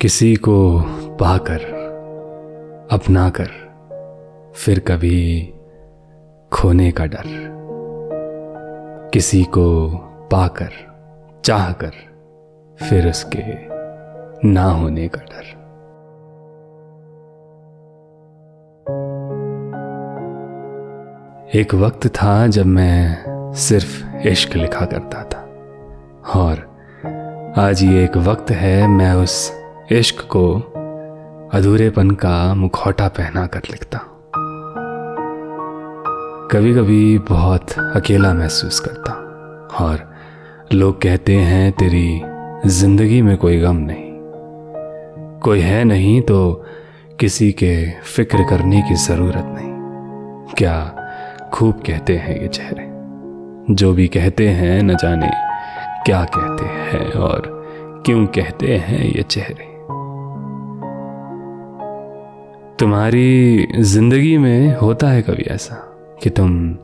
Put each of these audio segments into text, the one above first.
किसी को पाकर अपना कर फिर कभी खोने का डर। किसी को पाकर चाह कर फिर उसके ना होने का डर। एक वक्त था जब मैं सिर्फ़ इश्क लिखा करता था। और आज ये एक वक्त है मैं उस इश्क को अधूरेपन का मुखौटा पहना कर लिखता कभी कभी बहुत अकेला महसूस करता और लोग कहते हैं, तेरी ज़िंदगी में कोई गम नहीं। कोई है नहीं तो किसी के फ़िक्र करने की ज़रूरत नहीं। क्या खूब कहते हैं ये चेहरे। जो भी कहते हैं, न जाने क्या कहते हैं और क्यों कहते हैं ये चेहरे। तुम्हारी ज़िंदगी में होता है कभी ऐसा कि तुम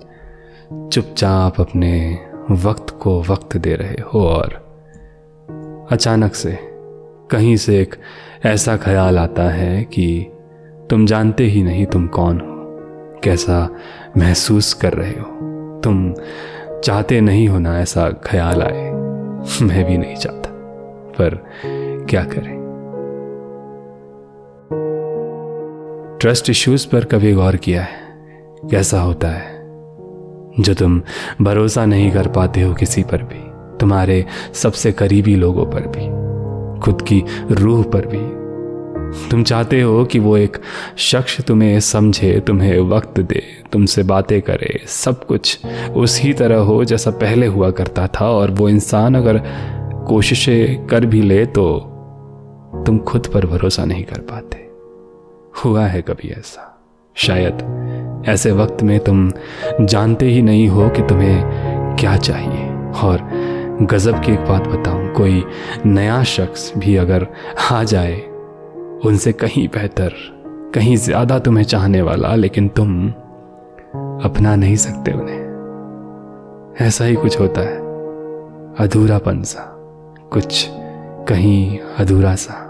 चुपचाप अपने वक्त को वक्त दे रहे हो और अचानक से कहीं से एक ऐसा ख्याल आता है कि तुम जानते ही नहीं तुम कौन हो, कैसा महसूस कर रहे हो। तुम चाहते नहीं हो ना ऐसा ख्याल आए। मैं भी नहीं चाहता, पर क्या करें? ट्रस्ट इश्यूज़ पर कभी गौर किया है। कैसा होता है? जो तुम भरोसा नहीं कर पाते हो किसी पर भी, तुम्हारे सबसे करीबी लोगों पर भी, खुद की रूह पर भी। तुम चाहते हो कि वो एक शख्स तुम्हें समझे, तुम्हें वक्त दे, तुमसे बातें करे, सब कुछ उसी तरह हो जैसा पहले हुआ करता था और वो इंसान अगर कोशिशें कर भी ले तो तुम खुद पर भरोसा नहीं कर पाते। हुआ है कभी ऐसा। शायद ऐसे वक्त में तुम जानते ही नहीं हो कि तुम्हें क्या चाहिए। और गजब की एक बात बताऊँ, कोई नया शख्स भी अगर आ जाए, उनसे कहीं बेहतर, कहीं ज़्यादा तुम्हें चाहने वाला, लेकिन तुम अपना नहीं सकते उन्हें। ऐसा ही कुछ होता है। अधूरापन सा, कुछ कहीं अधूरा सा।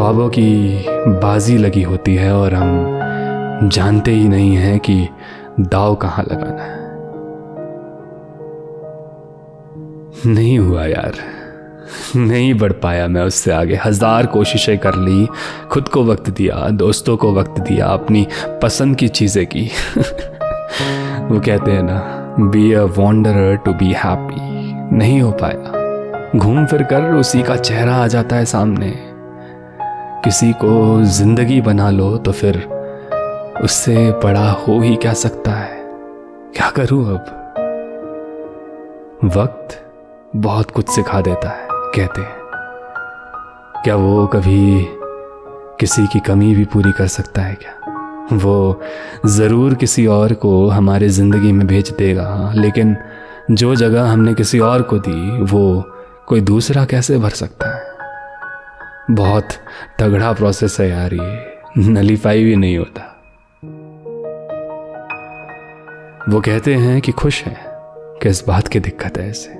ख्वाबों की बाजी लगी होती है और हम जानते ही नहीं हैं कि दाव कहाँ लगाना है। नहीं हुआ यार। नहीं बढ़ पाया मैं उससे आगे। हज़ार कोशिशें कर ली, खुद को वक्त दिया, दोस्तों को वक्त दिया, अपनी पसंद की चीज़ें की। वो कहते हैं ना be a wonder to be happy नहीं हो पाया। घूम फिर कर उसी का चेहरा आ जाता है सामने। किसी को ज़िंदगी बना लो तो फिर उससे बड़ा हो ही क्या सकता है? क्या करूँ अब? वक्त बहुत कुछ सिखा देता है, कहते हैं। क्या वो कभी किसी की कमी भी पूरी कर सकता है क्या? वो ज़रूर किसी और को हमारे ज़िंदगी में भेज देगा, लेकिन जो जगह हमने किसी और को दी, वो कोई दूसरा कैसे भर सकता है? बहुत तगड़ा प्रोसेस है यार ये। नलीफाई भी नहीं होता। वो कहते हैं कि खुश है किस बात की दिक्कत है इसे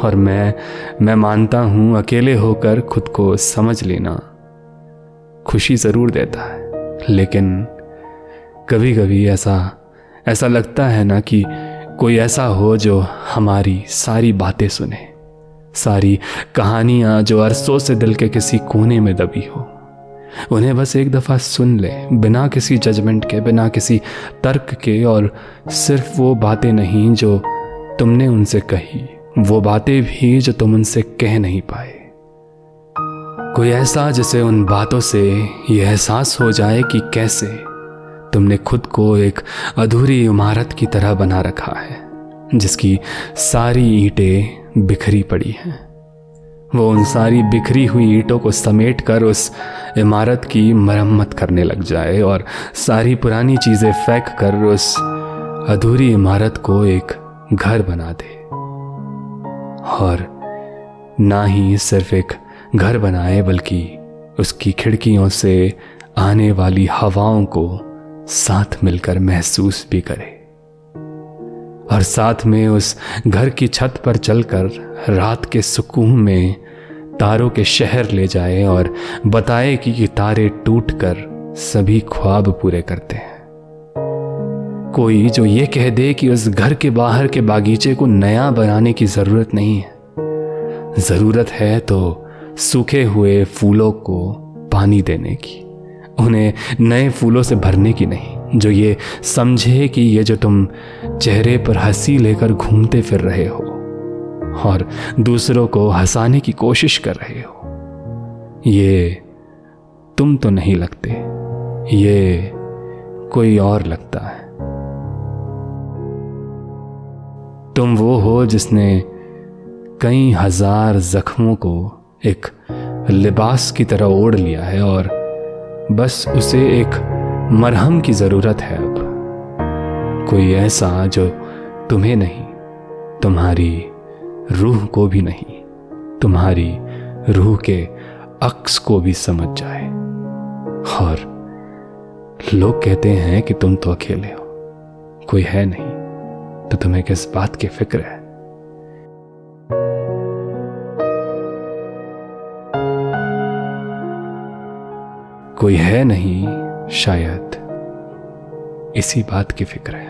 और मैं मैं मानता हूँ अकेले होकर खुद को समझ लेना खुशी ज़रूर देता है। लेकिन कभी कभी ऐसा ऐसा लगता है ना कि कोई ऐसा हो जो हमारी सारी बातें सुने। सारी कहानियाँ जो अरसों से दिल के किसी कोने में दबी हो। उन्हें बस एक दफ़ा सुन ले, बिना किसी जजमेंट के, बिना किसी तर्क के, और सिर्फ़ वो बातें नहीं जो तुमने उनसे कही, वो बातें भी जो तुम उनसे कह नहीं पाए। कोई ऐसा जिसे उन बातों से यह एहसास हो जाए कि कैसे तुमने खुद को एक अधूरी इमारत की तरह बना रखा है, जिसकी सारी ईंटें बिखरी पड़ी हैं। वो उन सारी बिखरी हुई ईंटों को समेट कर उस इमारत की मरम्मत करने लग जाए और सारी पुरानी चीज़ें फेंक कर उस अधूरी इमारत को एक घर बना दे। और ना ही सिर्फ़ एक घर बनाए, बल्कि उसकी खिड़कियों से आने वाली हवाओं को साथ मिलकर महसूस भी करे। और साथ में उस घर की छत पर चलकर रात के सुकून में तारों के शहर ले जाए और बताए कि ये तारे टूटकर सभी ख्वाब पूरे करते हैं। कोई जो ये कह दे कि उस घर के बाहर के बागीचे को नया बनाने की ज़रूरत नहीं है। ज़रूरत है तो सूखे हुए फूलों को पानी देने की, उन्हें नए फूलों से भरने की नहीं। जो ये समझे कि ये जो तुम चेहरे पर हँसी लेकर घूमते फिर रहे हो और दूसरों को हंसाने की कोशिश कर रहे हो, ये तुम तो नहीं लगते, ये कोई और लगता है। तुम वो हो जिसने कई हज़ार जख्मों को एक लिबास की तरह ओढ़ लिया है और बस उसे एक मरहम की ज़रूरत है अब। कोई ऐसा जो तुम्हें नहीं, तुम्हारी रूह को भी नहीं, तुम्हारी रूह के अक्स को भी समझ जाए। और लोग कहते हैं कि तुम तो अकेले हो, कोई है नहीं तो तुम्हें किस बात की फ़िक्र है? कोई है नहीं शायद इसी बात की फ़िक्र है।